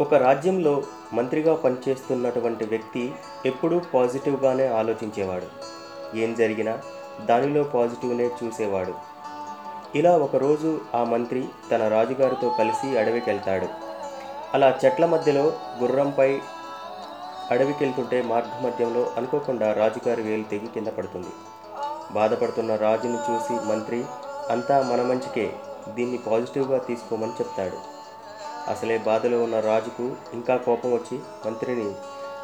ఒక రాజ్యంలో మంత్రిగా పనిచేస్తున్నటువంటి వ్యక్తి ఎప్పుడూ పాజిటివ్గానే ఆలోచించేవాడు. ఏం జరిగినా దానిలో పాజిటివ్నే చూసేవాడు. ఇలా ఒకరోజు ఆ మంత్రి తన రాజుగారితో కలిసి అడవికి వెళ్తాడు అలా చెట్ల మధ్యలో గుర్రంపై అడవికి వెళ్తుంటే మార్గమధ్యంలో అనుకోకుండా రాజుగారి వేలు తెగి కింద పడుతుంది. బాధపడుతున్న రాజును చూసి మంత్రి అంతా మన మంచికే దీన్ని పాజిటివ్గా తీసుకోమని చెప్తాడు. అసలే బాధలో ఉన్న రాజుకు ఇంకా కోపం వచ్చి మంత్రిని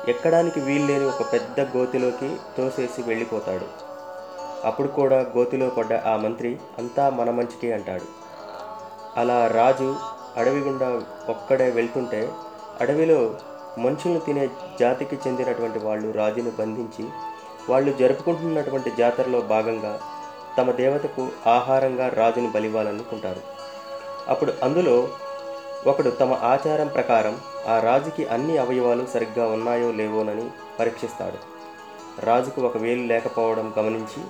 ఎక్కడానికి వీల్లేని ఒక పెద్ద గోతిలోకి తోసేసి వెళ్ళిపోతాడు. అప్పుడు కూడా గోతిలో పడ్డ ఆ మంత్రి అంతా మన మంచికే అంటాడు. అలా రాజు అడవి గుండా ఒక్కడే వెళ్తుంటే అడవిలో మనుషులను తినే జాతికి చెందినటువంటి వాళ్ళు రాజును బంధించి వాళ్ళు జరుపుకుంటున్నటువంటి జాతరలో భాగంగా తమ దేవతకు ఆహారంగా రాజును బలివ్వాలనుకుంటారు. అప్పుడు అందులో ఒకడు తమ ఆచారం ప్రకారం ఆ రాజుకి అన్ని అవయవాలు సరిగ్గా ఉన్నాయో లేవోనని పరీక్షిస్తాడు. రాజుకు ఒక వేలు లేకపోవడం గమనించి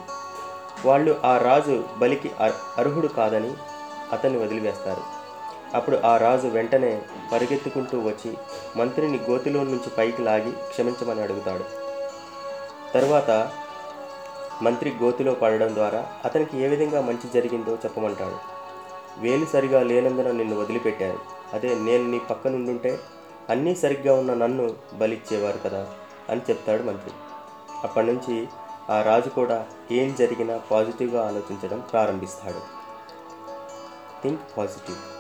వాళ్ళు ఆ రాజు బలికి అర్- అర్హుడు కాదని అతన్ని వదిలివేస్తారు. అప్పుడు ఆ రాజు వెంటనే పరిగెత్తుకుంటూ వచ్చి మంత్రిని గోతిలో నుంచి పైకి లాగి క్షమించమని అడుగుతాడు. తరువాత మంత్రి గోతిలో పడడం ద్వారా అతనికి ఏ విధంగా మంచి జరిగిందో చెప్పమంటాడు. వేలు సరిగా లేనందున నిన్ను వదిలిపెట్టారు అదే నేను నీ పక్కన ఉండుంటే అన్నీ సరిగ్గా ఉన్న నన్ను బలిచ్చేవారు కదా అని చెప్తాడు మంత్రి. అప్పటి నుంచి ఆ రాజు కూడా ఏం జరిగినా పాజిటివ్గా ఆలోచించడం ప్రారంభిస్తాడు. Think positive.